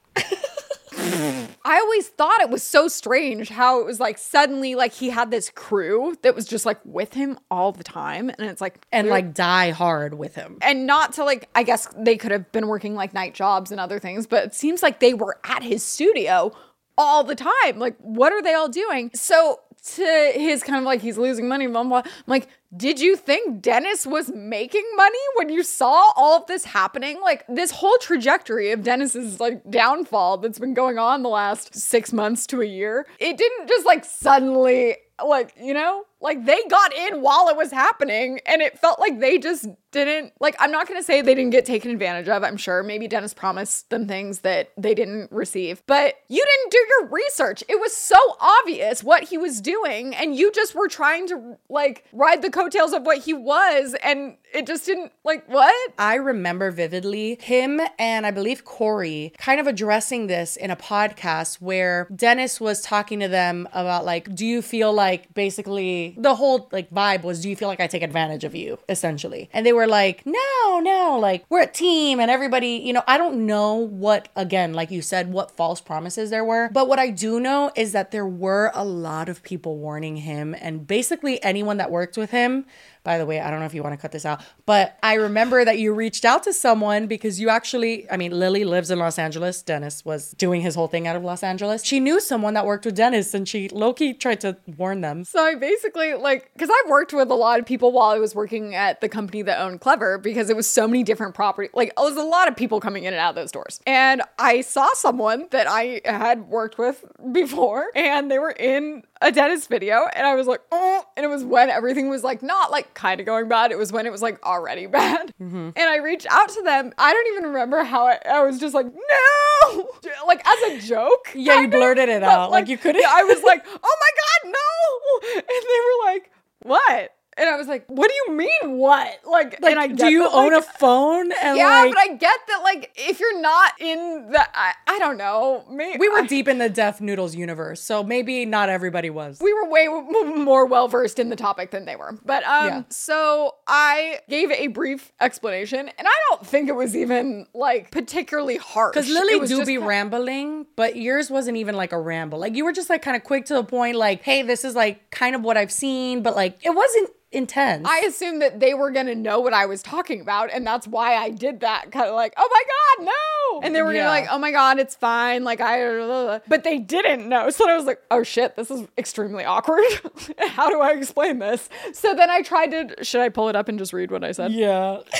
I always thought it was so strange how it was like suddenly like he had this crew that was just like with him all the time, and it's like And like die hard with him. and not to like I guess they could have been working like night jobs and other things, but it seems like they were at his studio all the time. Like, what are they all doing? So to his kind of like he's losing money, blah, blah. I'm like, did you think Dennis was making money when you saw all of this happening? Like this whole trajectory of Dennis's like downfall that's been going on the last six months to a year, it didn't just like suddenly like, you know, like they got in while it was happening and it felt like they just didn't like I'm not to say they didn't get taken advantage of. I'm sure maybe Dennis promised them things that they didn't receive. But you didn't do your research. It was so obvious what he was doing and you just were trying to like ride the coattails of what he was and it just didn't like what? I remember vividly him and I believe Corey kind of addressing this in a podcast where Dennis was talking to them about like do you feel like basically the whole like vibe was do you feel like I take advantage of you essentially. And they were like no, no, like we're a team and everybody, you know, I don't know what again like you said what false promises there were, but what I do know is that there were a lot of people warning him and basically anyone that worked with him by the way, I don't know if you want to cut this out, but I remember that you reached out to someone because you actually, I mean, Lily lives in Los Angeles. Dennis was doing his whole thing out of Los Angeles. She knew someone that worked with Dennis and she Loki tried to warn them. So I basically like because I've worked with a lot of people while I was working at the company that owned Clevver because it was so many different property. Like it was a lot of people coming in and out of those doors. And I saw someone that I had worked with before and they were in a Dennis video and I was like, oh, and it was when everything was like not like kind of going bad. It was when it was like already (laughs) bad. Mm-hmm. And I reached out to them. I don't even remember how I, I was just like, no, (laughs) like as a joke. Yeah, you of, blurted it out. Like, you couldn't- I was (laughs) like, oh my God, no. And they were like, what? And I was like, what do you mean, what? Like, Like, and I do you that, own like, a phone? And yeah, like, but I get that, like, if you're not in the, I, I don't know. Maybe we were deep in the Def Noodles universe, so maybe not everybody was. we were way more well versed in the topic than they were. But um Yeah. so I gave a brief explanation and I don't think it was even like particularly harsh. Because Lily do be rambling, but yours wasn't even like a ramble. Like you were just like kind of quick to the point, like, hey, this is like kind of what I've seen, but like it wasn't intense. I assumed that they were gonna know what I was talking about, and that's why I did that. Kind of like, oh my god, no! And they were Yeah. gonna like, oh my god, it's fine. Like I, (laughs) but they didn't know. So I was like, oh shit, this is extremely awkward. (laughs) How do I explain this? So then I tried to. Should I pull it up and just read what I said? yeah. (laughs)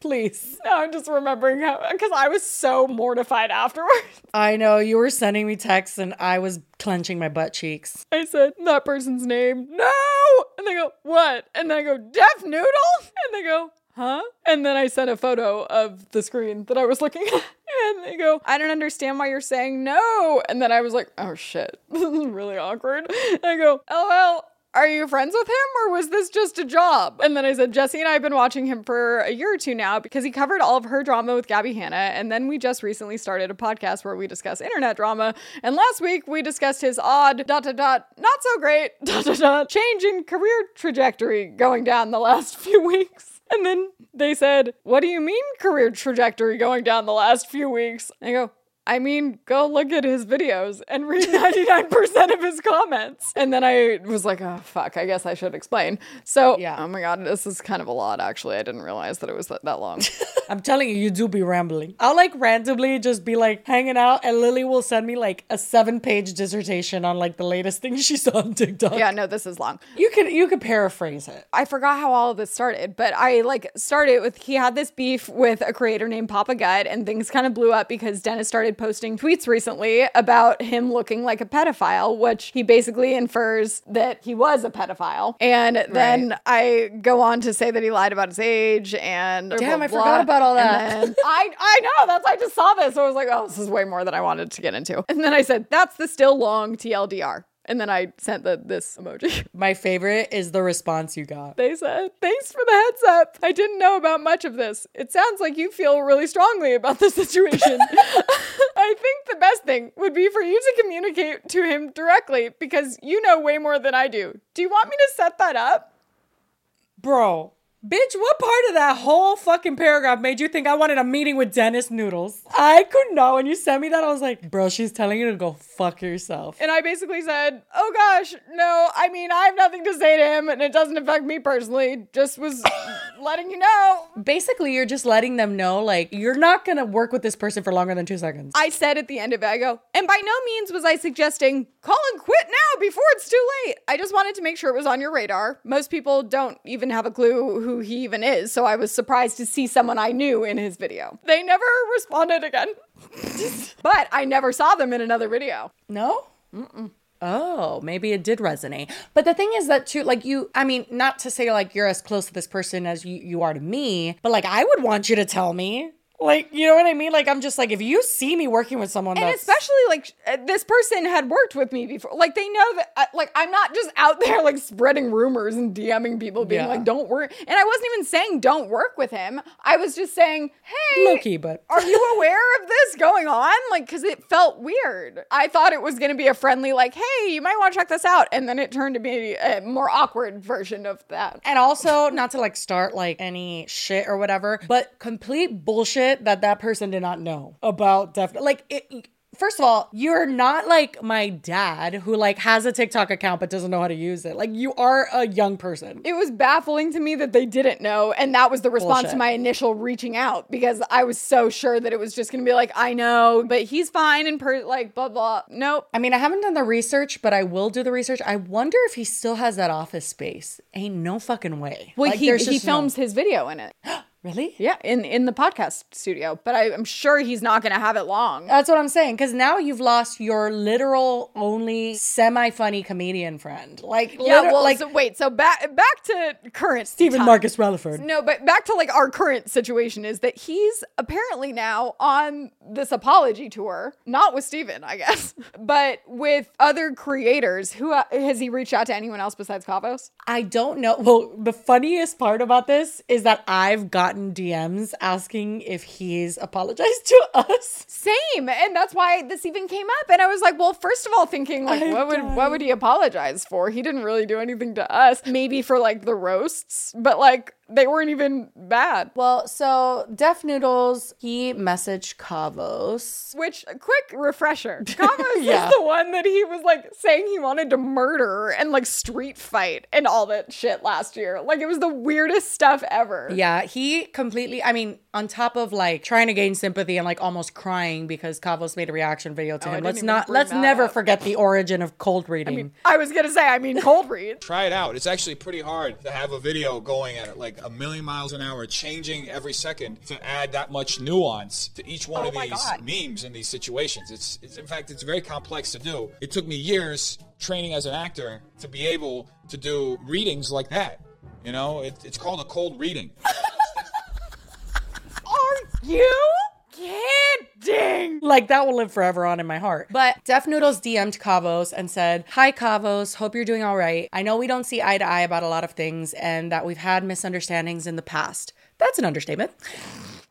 Please. No, I'm just remembering how because I was so mortified afterwards. (laughs) I know you were sending me texts and I was clenching my butt cheeks. I said that person's name. No, and they go what? And then I go Def Noodle, and they go huh? And then I sent a photo of the screen that I was looking at. (laughs) And they go, I don't understand why you're saying no. And then I was like, oh shit, (laughs) this is really awkward. And I go, oh, LOL, are you friends with him or was this just a job? And then I said, Jessi and I have been watching him for a year or two now because he covered all of her drama with Gabby Hanna. And then we just recently started a podcast where we discuss internet drama. And last week we discussed his odd, dot, dot, dot, not so great, (laughs) dot, dot, dot, change in career trajectory going down the last (laughs) few weeks. And then they said, What do you mean career trajectory going down the last few weeks? I go, I mean, go look at his videos and read 99% of his comments. And then I was like, oh, fuck, I guess I should explain. So, Yeah. oh my God, this is kind of a lot, actually. I didn't realize that it was that, that long. (laughs) I'm telling you, you do be rambling. I'll like randomly just be like hanging out, and Lily will send me like a seven page dissertation on like the latest thing she saw on TikTok. yeah, no, this is long. You could you could paraphrase it. I forgot how all of this started, but I like started with he had this beef with a creator named Papa Gut, and things kind of blew up because Dennis started posting tweets recently about him looking like a pedophile, which he basically infers that he was a pedophile. And then I go on to say that he lied about his age and Damn, blah, I blah, forgot about all that. (laughs) I I know that's I just saw this, so I was like, oh, this is way more than I wanted to get into. And then I said, that's the still long TLDR. And then I sent the this emoji. (laughs) My favorite is the response you got. They said, Thanks for the heads up. I didn't know about much of this. It sounds like you feel really strongly about the (laughs) situation. (laughs) I think the best thing would be for you to communicate to him directly because you know way more than I do. Do you want me to set that up? Bro, bitch, what part of that whole fucking paragraph made you think I wanted a meeting with Dennis Noodles? I could not. When you sent me that, I was like, bro, she's telling you to go fuck yourself. And I basically said, Oh gosh, no, I mean, I have nothing to say to him and it doesn't affect me personally. Just was letting you know. Basically, you're just letting them know, like, you're not gonna work with this person for longer than two seconds. I said at the end of it, I go, and by no means was I suggesting call and quit now before it's too late. I just wanted to make sure it was on your radar. Most people don't even have a clue who he even is, so I was surprised to see someone I knew in his video. They never responded again. (laughs) but I never saw them in another video. No? Oh, maybe it did resonate. But the thing is that too, like you, I mean, not to say like you're as close to this person as you, you are to me, but like I would want you to tell me. Like, you know what I mean? Like, I'm just like, if you see me working with someone And that's especially like uh, this person had worked with me before. Like they know that uh, like I'm not just out (laughs) there like spreading rumors and DMing people being Yeah. like don't work. And I wasn't even saying don't work with him. I was just saying, "Hey, low key, but (laughs) are you aware of this going on? Like, because it felt weird. I thought it was going to be a friendly, like, hey, you might want to check this out. And then it turned to be a more awkward version of that. And also, not to like start like any shit or whatever, but complete bullshit that that person did not know about def. Like, it, first of all, you're not like my dad who like has a TikTok account but doesn't know how to use it. Like, you are a young person. It was baffling to me that they didn't know. And that was the response Bullshit. to my initial reaching out because I was so sure that it was just going to be like, I know, but he's fine and per like, blah, blah. Nope. I mean, I haven't done the research, but I will do the research. I wonder if he still has that office space. Ain't no fucking way. Well, Like, he, he just no- films his video in it. (gasps) Really? Yeah, in, in the podcast studio. But I, I'm sure he's not going to have it long. That's what I'm saying. Because now you've lost your literal only semi-funny comedian friend. Like, Yeah, liter- well, like so wait, so back back to current Stephen time. Marcus Rutherford. No, but back to like our current situation is that he's apparently now on this apology tour, not with Stephen, I guess, (laughs) but with other creators. Who uh, has he reached out to anyone else besides Kavos? I don't know. Well, the funniest part about this is that I've gotten DMs asking if he's apologized to us. Same, and that's why this even came up. And I was like, well, first of all, thinking like, I'm what would what would he apologize for? He didn't really do anything to us. Maybe for like the roasts, but like they weren't even bad. Well, so Def Noodles, he messaged Kavos. Which, quick refresher. (laughs) Kavos Yeah. is the one that he was like saying he wanted to murder and like street fight and all that shit last year. Like it was the weirdest stuff ever. Yeah, he completely, I mean, on top of like trying to gain sympathy and like almost crying because Kavos made a reaction video to Oh, him. Let's not, let's never up. forget the origin of cold reading. I was gonna say, I mean, cold read. Try it out. It's actually pretty hard to have a video going at it like a million miles an hour, changing every second to add that much nuance to each one Oh of these God. memes in these situations. It's, it's in fact, it's very complex to do. It took me years training as an actor to be able to do readings like that. You know, it, it's called a cold reading. (laughs) Are you kidding? Like that will live forever on in my heart. But Def Noodles DM'd Kavos and said, Hi Kavos, hope you're doing all right. I know we don't see eye to eye about a lot of things and that we've had misunderstandings in the past. That's an understatement.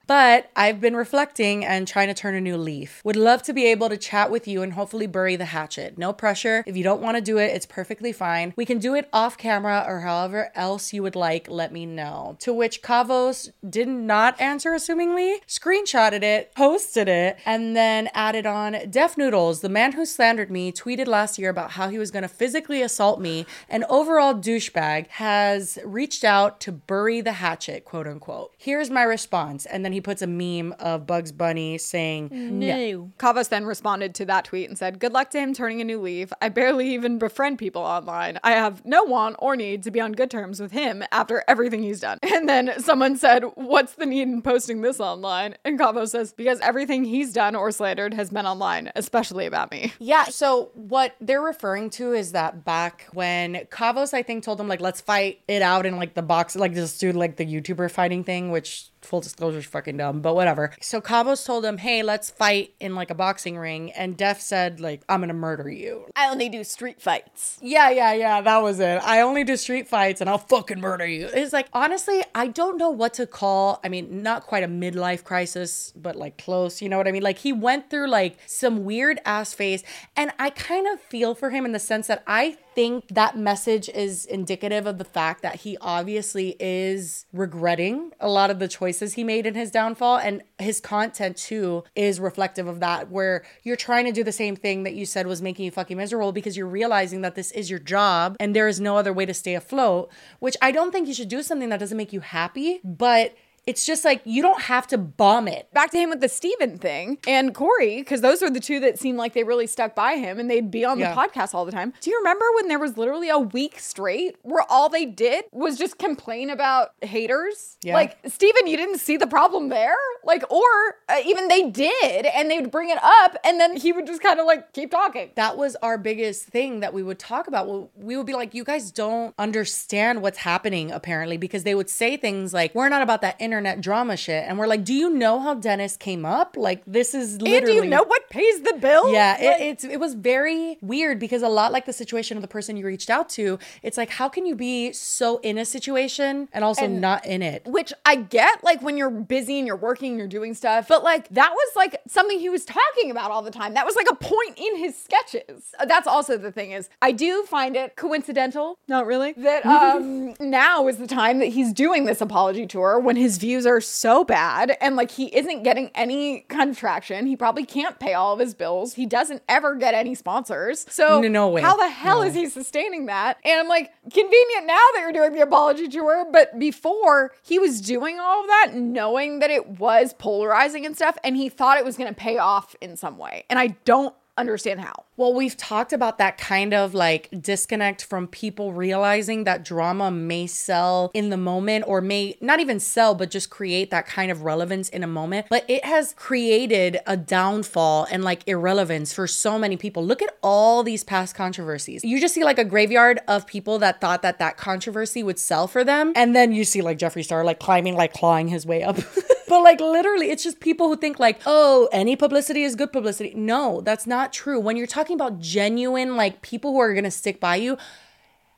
But I've been reflecting and trying to turn a new leaf. Would love to be able to chat with you and hopefully bury the hatchet. No pressure. If you don't want to do it, it's perfectly fine. We can do it off camera or however else you would like, let me know. To which Kavos did not answer assumingly, screenshotted it, posted it, and then added on Def Noodles, the man who slandered me, tweeted last year about how he was going to physically assault me. An overall douchebag has reached out to bury the hatchet, quote unquote. Here's my response. And then he puts a meme of Bugs Bunny saying, No. Kavos then responded to that tweet and said, Good luck to him turning a new leaf. I barely even befriend people online. I have no want or need to be on good terms with him after everything he's done. (laughs) And then someone said, What's the need in posting this online? And Kavos says, Because everything he's done or slandered has been online, especially about me. Yeah, so what they're referring to is that back when Kavos, I think, told them, like, let's fight it out in like the box, like just do like the YouTuber fighting thing, which full disclosure is fucking dumb, but whatever. So Kavos told him, hey, let's fight in like a boxing ring. And Def said, like, I'm gonna murder you. I only do street fights. Yeah, yeah, yeah, that was it. I only do street fights and I'll fucking murder you. It's like, honestly, I don't know what to call. I mean, not quite a midlife crisis, but like close, you know what I mean? Like, he went through like some weird ass phase. And I kind of feel for him in the sense that I think that message is indicative of the fact that he obviously is regretting a lot of the choices he made in his downfall. And his content too is reflective of that, where you're trying to do the same thing that you said was making you fucking miserable because you're realizing that this is your job and there is no other way to stay afloat, which I don't think you should do something that doesn't make you happy, but it's just like you don't have to bomb it. Back to him with the Steven thing and Corey, because those are the two that seemed like they really stuck by him and they'd be on Yeah. the podcast all the time. Do you remember when there was literally a week straight where all they did was just complain about haters? Yeah. Like, Steven, you didn't see the problem there? Like, or uh, even they did and they would bring it up and then he would just kind of like keep talking. That was our biggest thing that we would talk about. Well, we would be like, you guys don't understand what's happening, apparently, because they would say things like, we're not about that internet drama shit. And we're like, do you know how Dennis came up? Like, this is literally. And do you know what pays the bill? Yeah, Like- it, it's it was very weird because a lot like the situation of the person you reached out to, it's like how can you be so in a situation and also And- not in it? Which I get, like when you're busy and you're working and you're doing stuff, but like that was like something he was talking about all the time. That was like a point in his sketches. That's also the thing is, I do find it coincidental, not really, that (laughs) um now is the time that he's doing this apology tour when his views are so bad and like he isn't getting any kind of traction. He probably can't pay all of his bills. He doesn't ever get any sponsors. So No- no way. how the hell No is he sustaining that? And I'm like, convenient now that you're doing the apology tour, but before he was doing all of that, knowing that it was polarizing and stuff, and he thought it was going to pay off in some way. And I don't understand how. Well, we've talked about that kind of like disconnect from people realizing that drama may sell in the moment or may not even sell, but just create that kind of relevance in a moment. But it has created a downfall and like irrelevance for so many people. Look at all these past controversies. You just see like a graveyard of people that thought that that controversy would sell for them. And then you see like Jeffree Star like climbing, like clawing his way up. (laughs) But like literally, it's just people who think like, oh, any publicity is good publicity. No, that's not true. When you're talking about genuine like people who are gonna stick by you,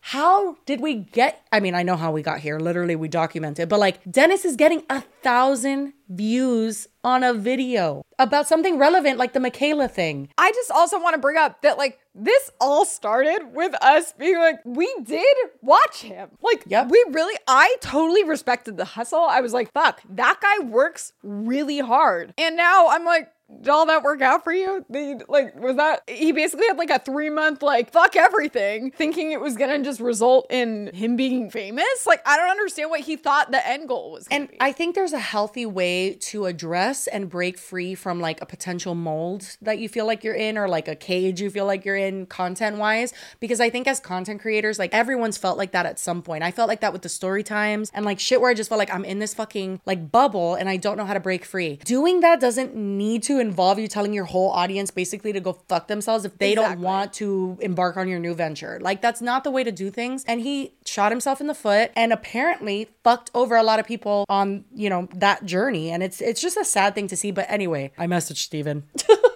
how did we get? I mean, I know how we got here. Literally, we documented, but like Dennis is getting a thousand views on a video about something relevant like the Michaela thing. I just also want to bring up that like this all started with us being like, we did watch him. Like, we really, I totally respected the hustle. I was like, fuck, that guy works really hard. And now I'm like, did all that work out for you? The, like, was that he basically had like a three month like fuck everything, thinking it was gonna just result in him being famous? Like, I don't understand what he thought the end goal was. And I think there's a healthy way to address and break free from like a potential mold that you feel like you're in or like a cage you feel like you're in content wise. Because I think as content creators, like everyone's felt like that at some point. I felt like that with the story times and like shit where I just felt like I'm in this fucking like bubble and I don't know how to break free. Doing that doesn't need to involve you telling your whole audience basically to go fuck themselves if they don't want to embark on your new venture. Like that's not the way to do things. And he shot himself in the foot and apparently fucked over a lot of people on, you know, that journey. And it's it's just a sad thing to see. But anyway, I messaged Steven. (laughs)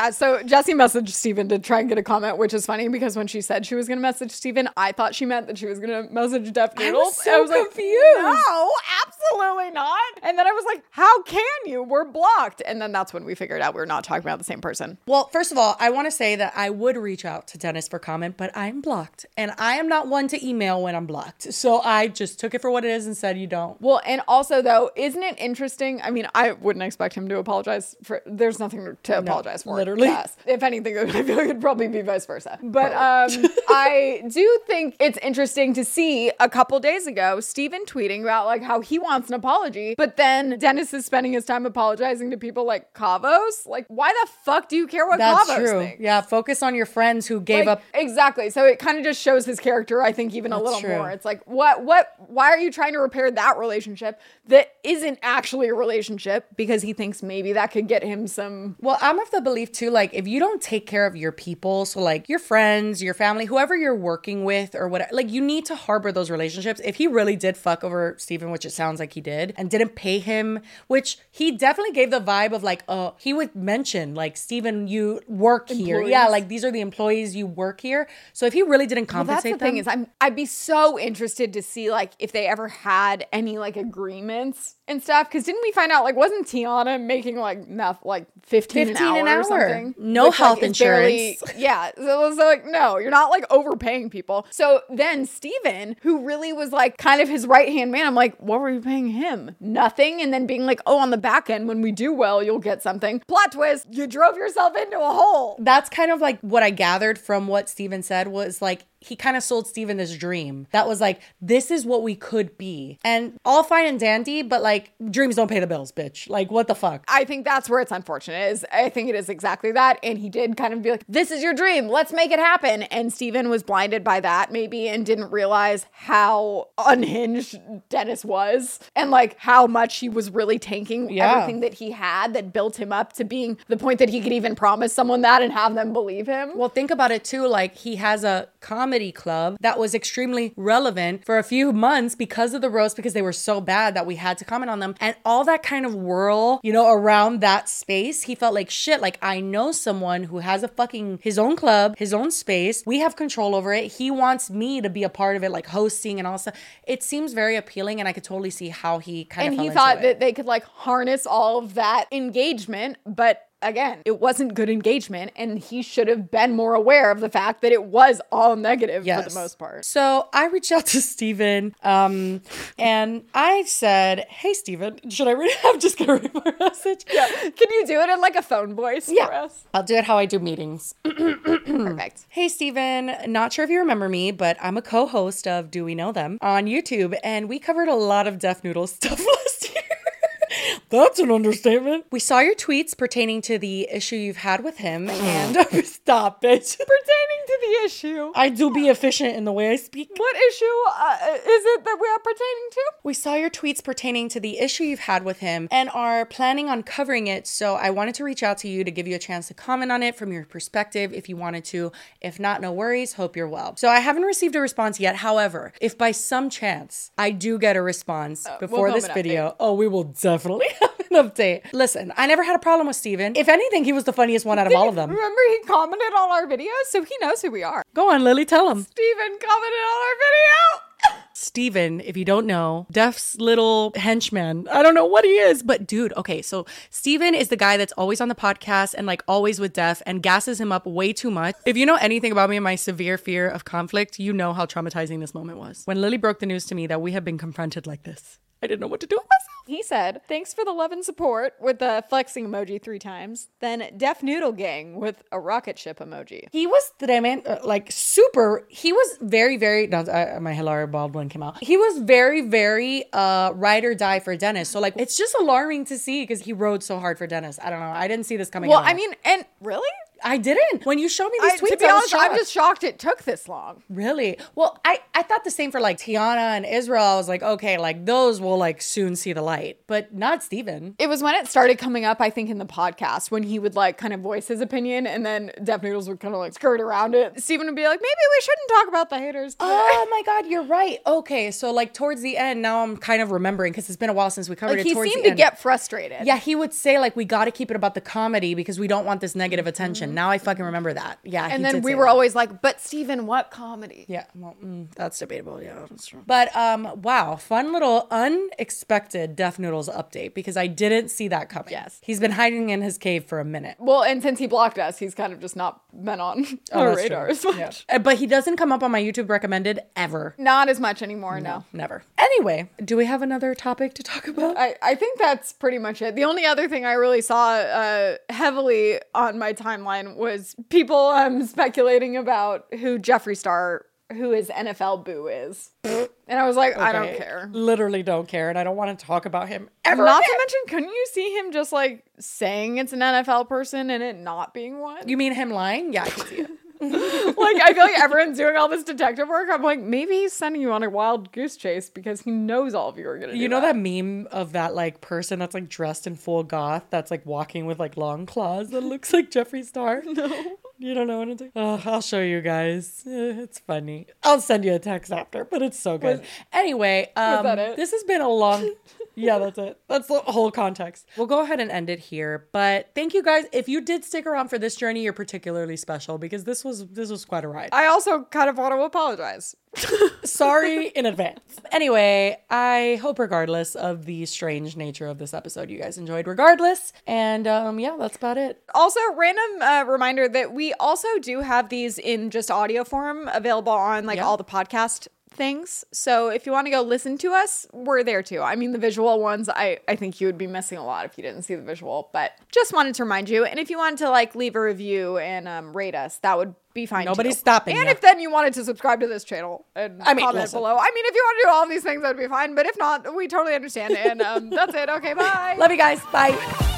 yeah, so Jessi messaged Steven to try and get a comment, which is funny because when she said she was gonna message Steven, I thought she meant that she was gonna message Def I was so like, confused. no, absolutely not. And then I was like, how can you? We're blocked. And then that's when we figured out we are not talking about the same person. Well, first of all, I want to say that I would reach out to Dennis for comment, but I'm blocked. And I am not one to email when I'm blocked. So I just took it for what it is and said you don't. Well, and also though, isn't it interesting? I mean, I wouldn't expect him to apologize for. There's nothing to apologize for. Yes. If anything, I feel like it'd probably be vice versa. But um, I do think it's interesting to see a couple days ago Steven tweeting about like how he wants an apology, but then Dennis is spending his time apologizing to people like Kavos. Like, why the fuck do you care what That's Kavos true. thinks? Yeah, focus on your friends who gave Like, up. exactly so it kind of just shows his character i think even a little true. more it's like what what why are you trying to repair that relationship that isn't actually a relationship because he thinks maybe that could get him some Well, I'm of the belief too, like if you don't take care of your people, so like your friends, your family, whoever you're working with or whatever, like you need to harbor those relationships. If he really did fuck over Steven, which it sounds like he did, and didn't pay him, which he definitely gave the vibe of like, uh, he would mention like, Steven, you work here. Yeah, like these are the employees you work here. So if he really didn't compensate well, that's the thing is i'm i'd be so interested to see like if they ever had any like agreements and stuff because didn't we find out like wasn't tiana making like enough like 15, 15 an hour, an or something No which, like, health barely- insurance. (laughs) yeah. So it's like, no, you're not like overpaying people. So then Steven, who really was like kind of his right hand man, I'm like, what were you paying him? Nothing. And then being like, oh, on the back end, when we do well, you'll get something. Plot twist, you drove yourself into a hole. That's kind of like what I gathered from what Steven said was like he kind of sold Steven this dream that was like, this is what we could be. And all fine and dandy, but like dreams don't pay the bills, bitch. Like, what the fuck? I think that's where it's unfortunate is I think it is exactly that. And he did kind of be like, this is your dream. Let's make it happen. And Steven was blinded by that maybe and didn't realize how unhinged Dennis was and like how much he was really tanking Yeah. everything that he had that built him up to being the point that he could even promise someone that and have them believe him. Well, think about it too. Like, he has a comedy club that was extremely relevant for a few months because of the roast, because they were so bad that we had to comment on them. And all that kind of whirl, you know, around that space, he felt like shit. Like, I know someone who has a fucking his own club, his own space. We have control over it. He wants me to be a part of it, like hosting and all stuff. It seems very appealing, and I could totally see how he kind and of And he thought it. that they could like harness all of that engagement but again it wasn't good engagement and he should have been more aware of the fact that it was all negative for the most part So I reached out to Steven um, and I said, Hey, Steven, should I read? (laughs) I'm just going to read my message. yeah can you do it in like a phone voice for Yeah. us I'll do it how I do meetings. (clears throat) perfect Hey, Steven, not sure if you remember me, but I'm a co host of Do We Know Them on YouTube, and we covered a lot of Def Noodle (laughs) stuff. That's an understatement. We saw your tweets pertaining to the issue you've had with him, (sighs) and (laughs) stop it. (laughs) pertaining to the issue I do be efficient in the way I speak. what issue uh, is it that we are pertaining to We saw your tweets pertaining to the issue you've had with him and are planning on covering it. So I wanted to reach out to you to give you a chance to comment on it from your perspective if you wanted to. If not, no worries. Hope you're well. So I haven't received a response yet. However, if by some chance I do get a response before come this an video, oh, we will definitely (laughs) an update. Listen, I never had a problem with Steven. If anything, he was the funniest one out of all of them. remember he commented on our videos so he knows who we are Go on, Lily, tell him. steven commented on our video (laughs) Steven, if you don't know, Def's little henchman. I don't know what he is, but dude, okay, so Steven is the guy that's always on the podcast and like always with Def and gasses him up way too much. If you know anything about me and my severe fear of conflict, you know how traumatizing this moment was. When Lily broke the news to me that we have been confronted like this, I didn't know what to do with myself. He said, Thanks for the love and support with the flexing emoji three times. Then Def Noodle Gang with a rocket ship emoji. He was tremendous, uh, like super. He was very, very. No, uh, my Hilaria Baldwin came out. He was very, very uh, ride or die for Dennis. So like, it's just alarming to see because he rode so hard for Dennis. I don't know. I didn't see this coming. Well, at all. I mean, and really? I didn't. When you showed me these I, tweets, to be honest, I'm just shocked it took this long. really well. I I thought the same for like Tiana and Israel. I was like, okay, like those will like soon see the light, but not Steven. It was when it started coming up, I think, in the podcast when he would like kind of voice his opinion and then Def Noodles would kind of like skirt around it. Steven would be like, maybe we shouldn't talk about the haters today. Oh my god, you're right. Okay, so like towards the end, now I'm kind of remembering because it's been a while since we covered like it. he seemed to end. get frustrated. Yeah, he would say like we got to keep it about the comedy because we don't want this negative mm-hmm. attention. Now I fucking remember that. Yeah, he And then we were that. always like, but Steven, what comedy? Yeah, well, mm, that's debatable. Yeah, that's true. But um, wow, fun little unexpected Def Noodles update because I didn't see that coming. Yes. he's been hiding in his cave for a minute. Well, and since he blocked us, he's kind of just not been on Oh, our that's true. radar as much. Yeah. Uh, But he doesn't come up on my YouTube recommended ever. Not as much anymore, no. Never. Anyway, do we have another topic to talk about? I, I think that's pretty much it. The only other thing I really saw uh, heavily on my timeline was people um, speculating about who Jeffree Star, who his NFL boo is. And I was like, I don't care. Literally don't care, and I don't want to talk about him ever. Not again. to mention, couldn't you see him just like saying it's an NFL person and it not being one? You mean him lying? Yeah, I can see it. (laughs) like I feel like everyone's doing all this detective work. I'm like, maybe he's sending you on a wild goose chase because he knows all of you are gonna. You know that meme of that like person that's like dressed in full goth that's like walking with like long claws that looks like Jeffree Star? (laughs) No. You don't know what I'm doing? Oh, I'll show you guys. Eh, It's funny. I'll send you a text after, but it's so good. anyway, um, this has been a long. (laughs) yeah, that's it. That's the whole context. We'll go ahead and end it here. But thank you guys. If you did stick around for this journey, you're particularly special because this was this was quite a ride. I also kind of want to apologize. Sorry in advance. Anyway, I hope regardless of the strange nature of this episode, you guys enjoyed regardless. And um yeah, that's about it. Also, random uh, reminder that we also do have these in just audio form available on like Yeah. all the podcast things. So if you want to go listen to us, we're there too. I mean, the visual ones, I I think you would be missing a lot if you didn't see the visual. But just wanted to remind you. And if you wanted to like leave a review and um, rate us, that would be fine. Nobody's too. stopping And ya. if then you wanted to subscribe to this channel and I mean, comment listen. below. I mean, if you want to do all these things, that'd be fine. But if not, we totally understand. And um, that's it. Okay, bye. (laughs) Love you guys. Bye.